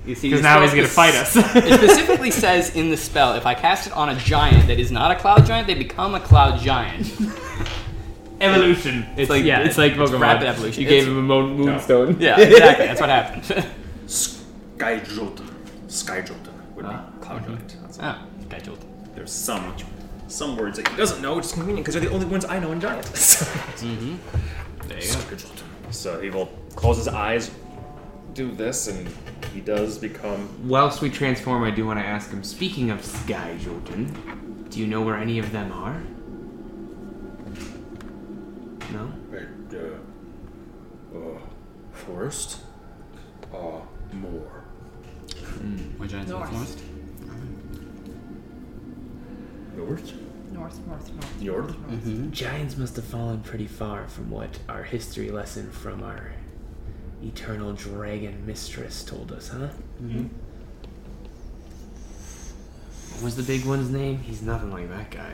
You see, Because now he's gonna fight us. it specifically says in the spell if I cast it on a giant that is not a cloud giant, they become a cloud giant. Evolution. It's like- yeah, it's like it's Pokemon. rapid evolution. You gave him a moon, moonstone. Yeah, exactly. That's what happened. Sky Jolton. Sky Jolton would be Ah. Cloud Giant. That's oh, guy jolt. There's some some words that he doesn't know, which is convenient because they're the only ones I know in giant. so, There you go. So he will close his eyes, do this, and he does become. Whilst we transform, I do want to ask him. Speaking of Sky Jolton, do you know where any of them are? No. And uh, uh, forest. or more? My giants North. north. North? North, north, north. North? Mm-hmm. Giants must have fallen pretty far from what our history lesson from our eternal dragon mistress told us, huh? Mm-hmm. What was the big one's name? He's nothing like that guy.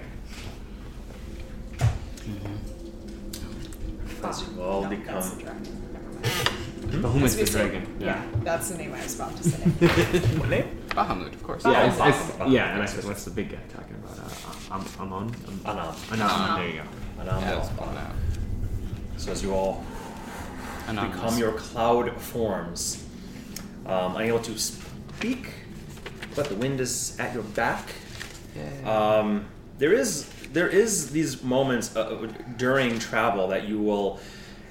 As you all No, become that's the dragon. Bahamut's the That's what I dragon. Yeah. that's the name I was about to say. what name? Bahamut, of course. Yeah, it's, it's, Bahamut. yeah, and I said, what's the big guy talking about? Uh, um, Amon? Um, Annam. Annam. Annam. There you go. Annam. Yeah, it's Bahamut. So as you all Anonymous. become your cloud forms, um, unable to speak, but the wind is at your back. Yeah. Um, there is there is these moments uh, during travel that you will,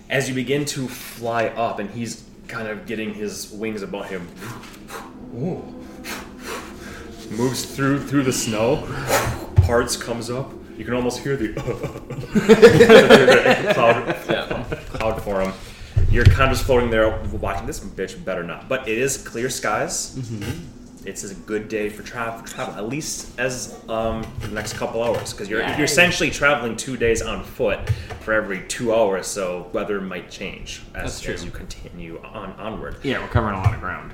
as you begin to fly up, and he's kind of getting his wings above him. Moves through through the snow, parts comes up. You can almost hear the cloud, cloud form. You're kind of just floating there, watching this bitch. Better not, but it is clear skies. It's a good day for travel. Travel at least as um, the next couple hours, because you're you're essentially traveling two days on foot for every two hours. So weather might change as, as you continue on onward. Yeah, we're covering a lot of ground.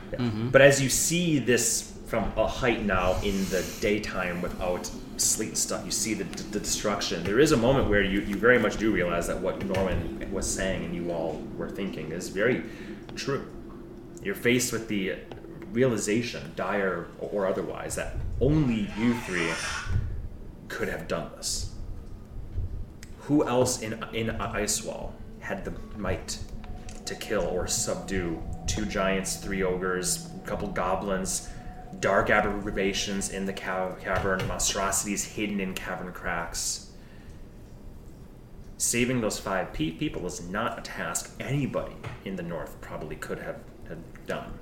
But as you see this from a height now in the daytime without sleet and stuff, you see the, the destruction. There is a moment where you, you very much do realize that what Norman was saying and you all were thinking is very true. You're faced with the realization, dire or otherwise, that only you three could have done this. Who else in in Icewall had the might to kill or subdue two giants, three ogres, a couple goblins, dark aberrations in the ca- cavern, monstrosities hidden in cavern cracks? Saving those five pe- people is not a task anybody in the north probably could have, have done.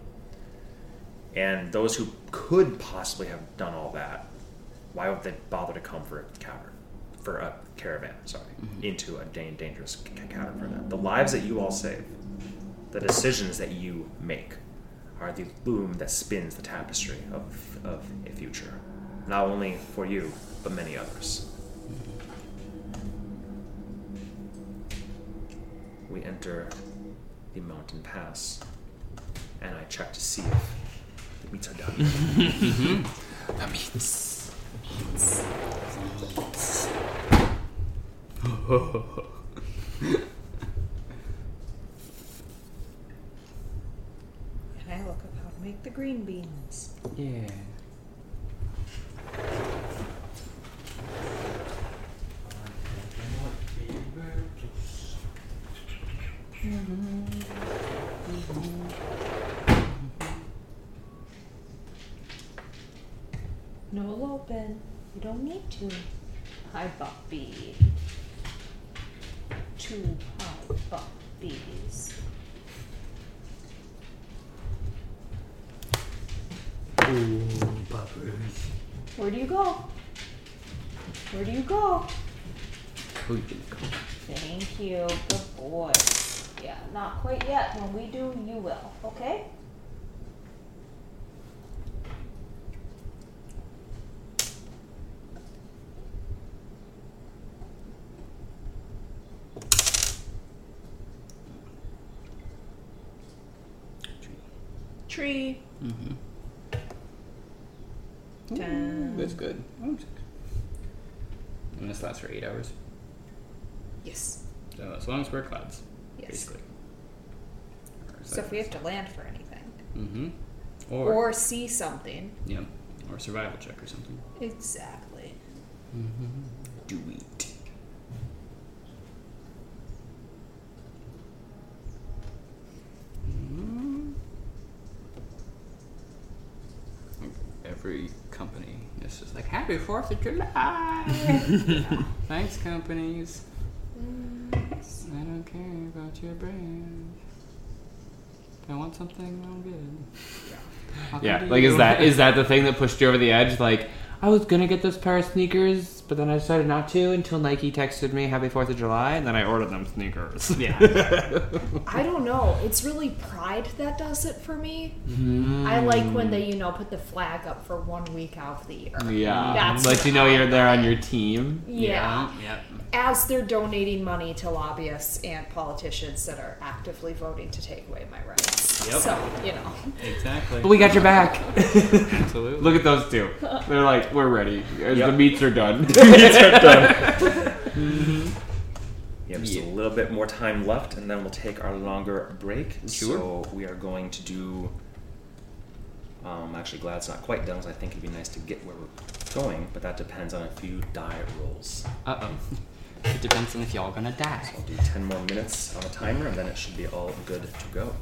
And those who could possibly have done all that, why would they bother to come for a cavern, for a caravan? Sorry, mm-hmm. into a dangerous ca- cavern for them. The lives that you all save, the decisions that you make, are the loom that spins the tapestry of of a future, not only for you but many others. We enter the mountain pass, and I check to see if the meats are done. That means. And I look up how to make the green beans. Yeah. No open. You don't need to. Hi, Buckbee. Two hi, Buckbees. Where do you go? Where do you go? Thank you. Good boy. Yeah, not quite yet. When we do, you will. Okay? Tree. Mm-hmm. Ten. That's good. And this lasts for eight hours. Yes. So as long as we're clouds, Yes. basically. So if we have to land for anything, Mm-hmm. Or, or see something, yeah, or survival check or something. exactly. Do it. Every company is just like Happy Fourth of July. Thanks, companies. I don't care about your brand. If I want something, I'm good. I'll Yeah, to like is that is that the thing that pushed you over the edge? Like I was gonna get this pair of sneakers, but then I decided not to until Nike texted me Happy Fourth of July, and then I ordered them sneakers. Yeah. I don't know. It's really pride that does it for me. Mm. I like when they, you know, put the flag up for one week out of the year. Yeah, That's like you know you're there on your team. Yeah. Yeah. As they're donating money to lobbyists and politicians that are actively voting to take away my rights. Yep. So, you know. Exactly. But we got your back. Absolutely. Look at those two. They're like, we're ready. The Yep. meats are done. You have just a little bit more time left, and then we'll take our longer break. Sure. So we are going to do. Um, I'm actually glad it's not quite done, because I think it'd be nice to get where we're going, but that depends on a few die rolls. Uh oh. It depends on if y'all gonna die. I'll do 10 more minutes on a timer, and then it should be all good to go.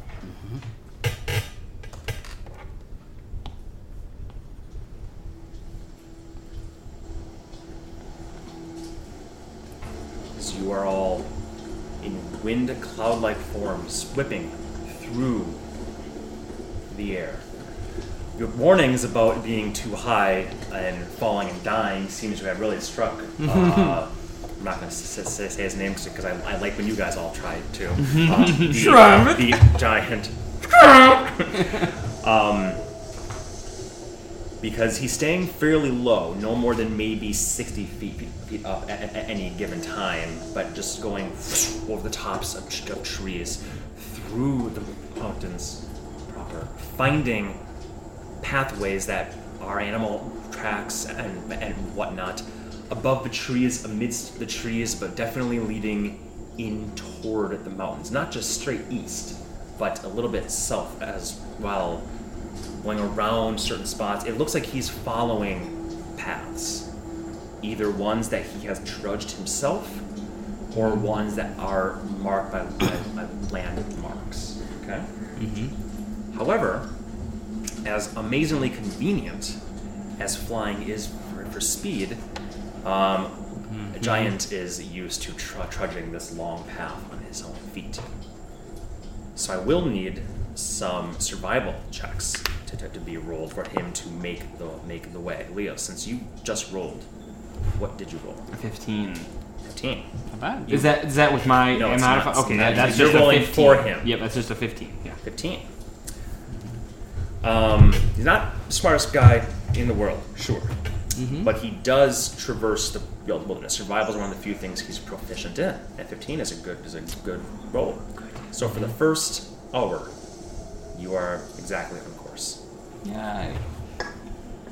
As you are all in wind cloud like forms, whipping through the air. Your warnings about being too high and falling and dying seems to have really struck. Uh, I'm not going to say, say, his name because I, I like when you guys all tried to. Uh, the, uh, the giant. um, because he's staying fairly low, no more than maybe 60 feet, feet up at, at any given time, but just going over the tops of, of trees, through the mountains proper, finding pathways that are animal tracks and, and whatnot above the trees, amidst the trees, but definitely leading in toward the mountains. Not just straight east, but a little bit south as well going around certain spots. It looks like he's following paths, either ones that he has trudged himself, or ones that are marked by, by, by landmarks. Okay. Mm-hmm. However, as amazingly convenient as flying is for, for speed, um, a giant is used to tr- trudging this long path on his own feet. So I will need some survival checks to, to, to be rolled for him to make the make the way. Leo, since you just rolled, what did you roll? Fifteen. Fifteen. Not bad. Is that is that with my? No, am it's I- not. It's Okay, that, that's You're just rolling a 15. for him. Yep, that's just a fifteen. Yeah. 15. Um, he's not the smartest guy in the world, sure. But he does traverse the wilderness. Survival is one of the few things he's proficient in. And 15 is a good is a good roll. So for the first hour, you are exactly on course. Yeah.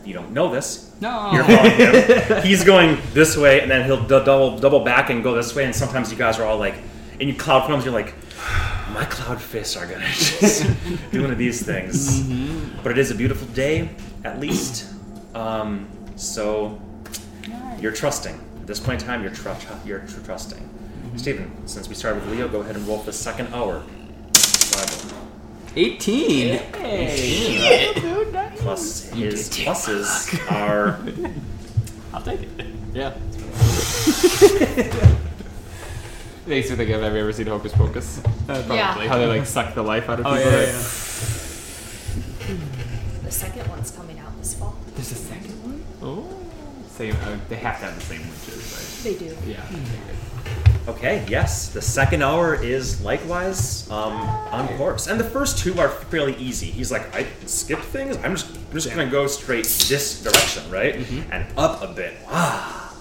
If you don't know this, No. you're. He's going this way, and then he'll d- double double back and go this way. And sometimes you guys are all like, in your cloud forms, you're like, my cloud fists are gonna just do one of these things. But it is a beautiful day, at least. Um, so you're trusting. At this point in time, you're, tr- tr- you're tr- trusting. Mm-hmm. Stephen, since we started with Leo, go ahead and roll for the second hour. Survival. 18. 18 plus his pluses are I'll take it. Yeah. Makes me think of have you ever seen Hocus Pocus? Yeah. How they like suck the life out of Oh people. yeah, yeah. The second one's coming out this fall. There's a second one. Oh. Same. Uh, they have to have the same witches, They do. right? Yeah. Okay, yes. The second hour is likewise um, on course. And the first two are fairly easy. He's like, I can skip things. I'm just, I'm just going to go straight this direction, right? And up a bit. Ah.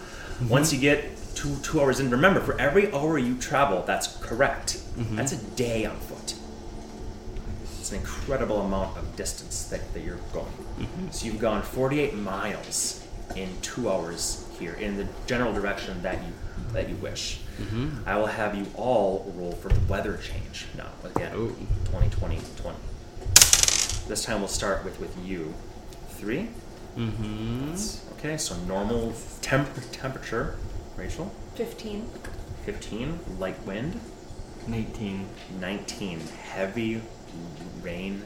Once you get two, two hours in, remember, for every hour you travel, that's correct. That's a day on foot. It's an incredible amount of distance that, that you're going. So you've gone 48 miles in two hours here in the general direction that you that you wish. I will have you all roll for the weather change now. Again, Ooh. 2020 20. This time we'll start with with you. Three. Mm-hmm. Okay, so normal temp- temperature. Rachel, 15. 15. Light wind. 19. 19 heavy rain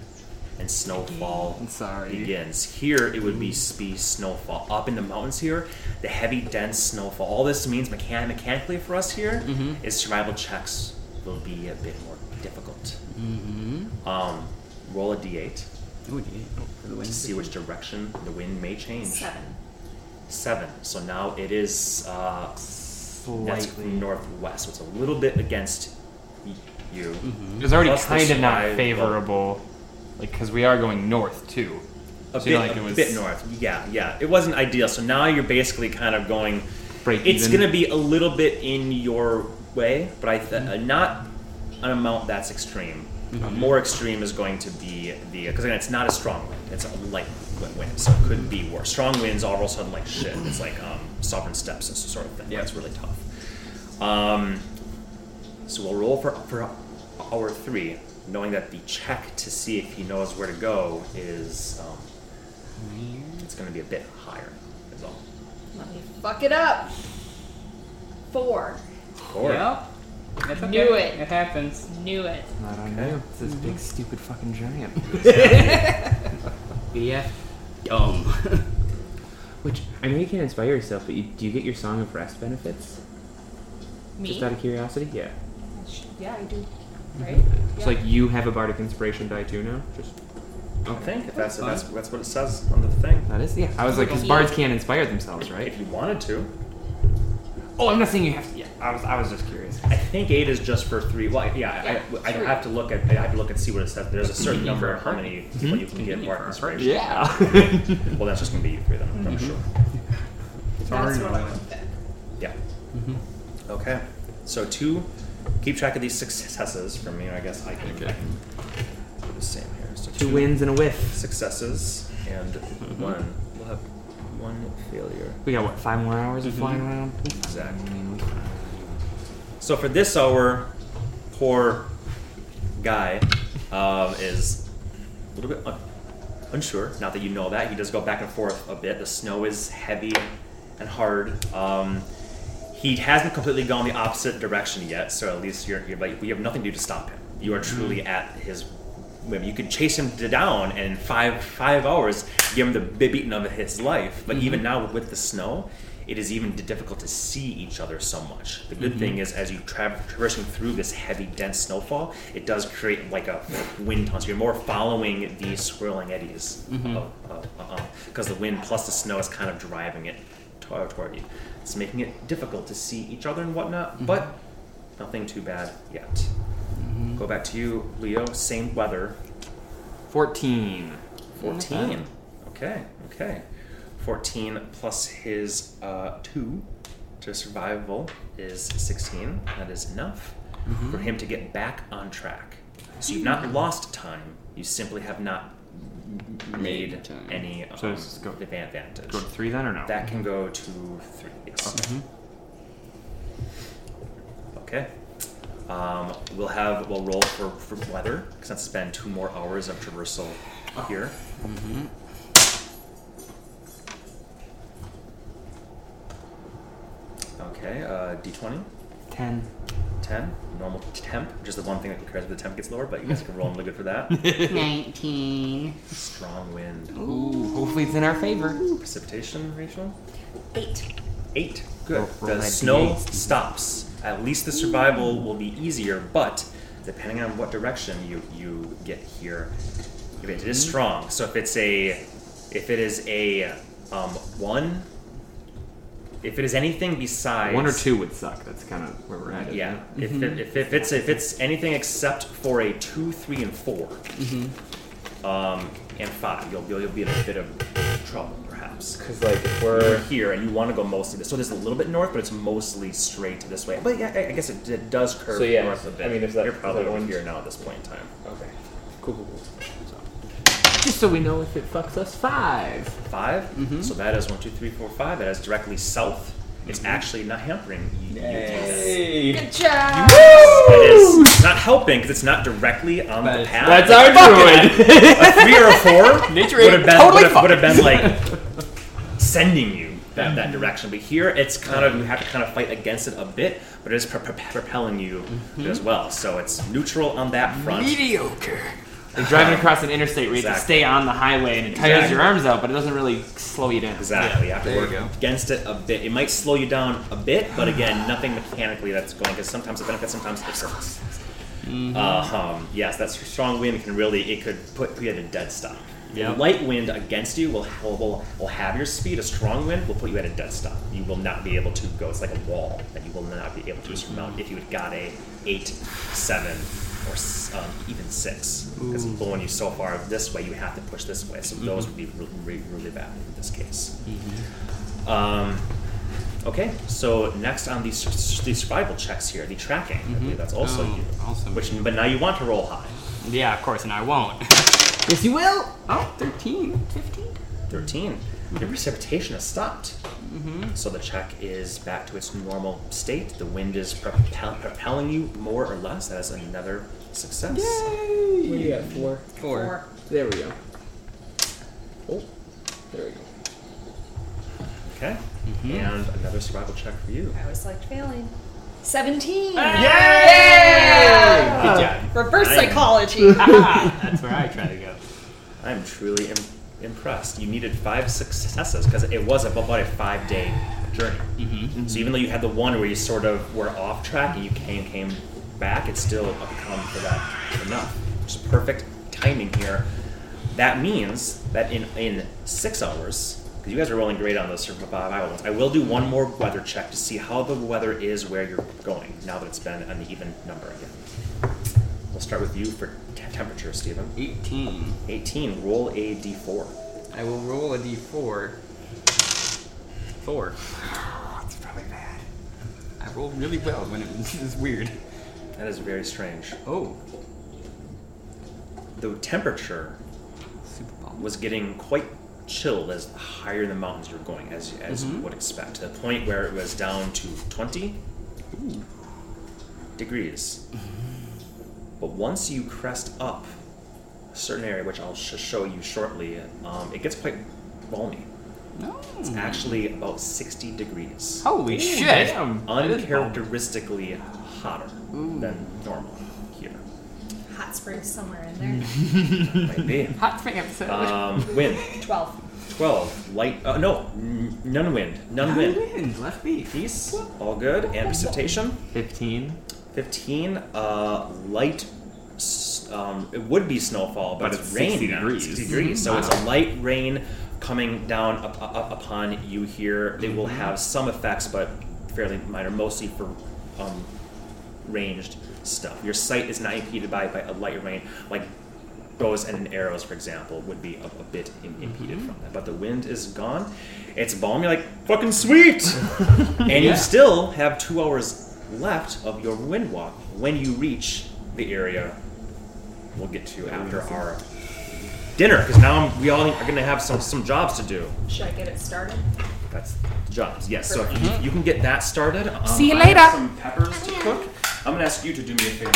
and snowfall I'm sorry. begins here it would be be snowfall up in the mountains here the heavy dense snowfall all this means mechan- mechanically for us here is survival checks will be a bit more difficult Mm-hmm. um, roll a d8 Ooh, yeah. Oh, for the to see which direction the wind may change Seven. seven. So now it is uh, Slightly. northwest. So it's a little bit against y- you. It was already Plus kind of not survival. favorable, like because we are going north too. A So, bit, like, it was- bit north. Yeah, yeah. It wasn't ideal. So now you're basically kind of going. Break It's going to be a little bit in your way, but I th- uh, not an amount that's extreme. Uh, more extreme is going to be the because again, it's not a strong wind. It's a light wind, so it could be worse. Strong winds all of a sudden like shit. It's like um, sovereign steps and sort of thing. Yeah, it's really tough. Um, so we'll roll for for hour three, knowing that the check to see if he knows where to go is um, it's going to be a bit higher. Is all. Let me fuck it up. Four. Four. Yep. That's okay. Knew it. It happens. Knew it. Not on Okay. you. It's this big stupid fucking giant. BF. Um. Which I know you can't inspire yourself, but you, do you get your song of rest benefits? Me? Just out of curiosity, yeah. Yeah, I do. Right? It's Yeah. like you have a bardic inspiration die too now. Just I think if that's, That's that's that's what it says on the thing. That is, yeah. I was like, because bards can't inspire themselves, right? If you wanted to, Oh, I'm not saying you have to. Yeah, I was, I was just curious. I think eight is just for three. Well, yeah, I, I, three. have to look at I have to look and see what it says. There's a certain mm-hmm. number of how many people you can get more mm-hmm. inspiration. Yeah. Well, that's just gonna be you three then. I'm mm-hmm. sure. That's what I would pick. Yeah. Okay. So two, keep track of these successes for me. I guess I can, I can do the same here. So two wins and a whiff. successes and one. We'll have one failure. We got what? Five more hours of flying around. Exactly. So for this hour, poor guy um, is a little bit un- unsure. Not that you know that he does go back and forth a bit. The snow is heavy and hard. Um, he hasn't completely gone the opposite direction yet, so at least you're, you're like, we have nothing to do to stop him. You are truly mm-hmm. at his whim. You could chase him to down and in five five hours give him the beating of his life. But even mm-hmm. now with the snow, it is even difficult to see each other so much. The good thing mm-hmm. is, as you tra- traversing through this heavy, dense snowfall, it does create like a wind tunnel. So you're more following these swirling eddies because the wind plus the snow is kind of driving it toward, toward you. It's making it difficult to see each other and whatnot, mm-hmm. but nothing too bad yet. Mm-hmm. Go back to you, Leo. Same weather. 14. 14. Okay, okay. 14 plus his uh, 2 to survival is 16. That is enough mm-hmm. for him to get back on track. So you've not lost time, you simply have not made Made time. any um, So let's go- advantage. Go to three then or no? That can go to 3. Yes. Okay. Um, we'll have we'll roll for, for weather because that's been two more hours of traversal here. Okay, uh, d20, 10. 10, normal temp, Just the one thing that occurs when the temp gets lower, but you guys can roll really good for that. 19. Strong wind. Ooh, hopefully it's in our favor. Precipitation, Rachel? Eight. Eight. Good. Roll- roll the that snow D8. stops. At least the survival will be easier, but depending on what direction you, you get here, if it Mm-hmm. strong. So if it's a, if it is a um, one, if it is anything besides One or two would suck. That's kind of where we're at. isn't yeah. it? If, it, if, if it's if it's anything except for a two, three, and 4 um, and five, you'll, you'll you'll be in a bit of trouble perhaps. Because like if We're we're here, and you want to go mostly this. So there's a little bit north, but it's mostly straight this way. But yeah, I, I guess it, it does curve So, yeah, north a bit. I mean, if that- you're if probably that over one's- here now at this point in time. okay, cool, cool, cool. Just so we know if it fucks us five. 5 mm-hmm. So that is one, two, three, four, five. That is directly south. It's mm-hmm. actually not hampering you. you Good job. It is it's not helping because it's not directly on the path. That's our druid. a three or a four Nature would have been totally would have, would have been like sending you that, that mm-hmm. direction. But here, it's kind of you have to kind of fight against it a bit, but it is pro- pro- propelling you as well. So it's neutral on that front. Mediocre. Like driving across an interstate where you have to Exactly. stay on the highway and it tires Exactly. your arms out, but it doesn't really slow you down. Exactly. You have to There you work go. against it a bit. It might slow you down a bit, but again, nothing mechanically that's going because sometimes it benefits, sometimes it sucks. Uh, um, yes, that strong wind can really it could put you at a dead stop. Yep. Light wind against you will, will, will, will have your speed. A strong wind will put you at a dead stop. You will not be able to go. It's like a wall that you will not be able to surmount if you had got a eight, seven, or um, even six. Because it's blowing you so far this way, you have to push this way. So those would be really, really, really bad in this case. Um, okay, so next on these these survival checks here, the tracking. I believe that's also Oh, you. also Which, but now you want to roll high. Yeah, of course, and I won't. Yes, you will. Oh, 13, 15. 13. Your precipitation has stopped. Mm-hmm. So the check is back to its normal state. The wind is propel- propelling you more or less. That is another success. What do you got? Four. Four. There we go. Oh, there we go. Okay. Mm-hmm. And another survival check for you. I always liked failing. 17! Ah! Good job. Reverse I- psychology. That's where I try to go. I'm truly Im- impressed. You needed five successes because it was about a five day journey. Mm-hmm. So even though you had the one where you sort of were off track and you came came back, it's still a come for that enough. Just perfect timing here. That means that in in six hours, because you guys are rolling great on those survival ones, I will do one more weather check to see how the weather is where you're going now that it's been an even number again. We'll start with you for t- temperature, Stephen. 18. 18. Roll a d4. I will roll a d4. Four. That's probably bad. I rolled really well when it was weird. That is very strange. Oh, The temperature was getting quite chilled as higher in the mountains you're going, as as you mm-hmm. would expect, to the point where it was down to 20 degrees. Mm-hmm. But once you crest up a certain area, which I'll sh- show you shortly, um, it gets quite balmy. No. It's actually about 60 degrees. Holy Ooh, shit. Damn. That is Uncharacteristically hotter than normal here. Hot springs somewhere in there. Might be. Hot spring episode. Um, wind. 12. 12. Light. Uh, no, n- none wind. None wind. wind. Left beef. Peace. All good. And precipitation. Fifteen. 15. Uh, light. Um, it would be snowfall, but, But it's, it's rain 60 degrees. 60 degrees. So it's a light rain coming down up, up, up upon you here. They will have some effects, but fairly minor, mostly for um, ranged stuff. Your sight is not impeded by, by a light rain, like bows and arrows, for example, would be a, a bit im- impeded from that. But the wind is gone. It's balmy, like fucking sweet. and you still have two hours left of your wind walk when you reach the area we'll get to after our dinner, because now I'm, we all are gonna have some some jobs to do. Should I get it started? That's jobs. Yes. So if you, you can get that started. Um, See you I have later. Some peppers to cook. I'm gonna ask you to do me a favor.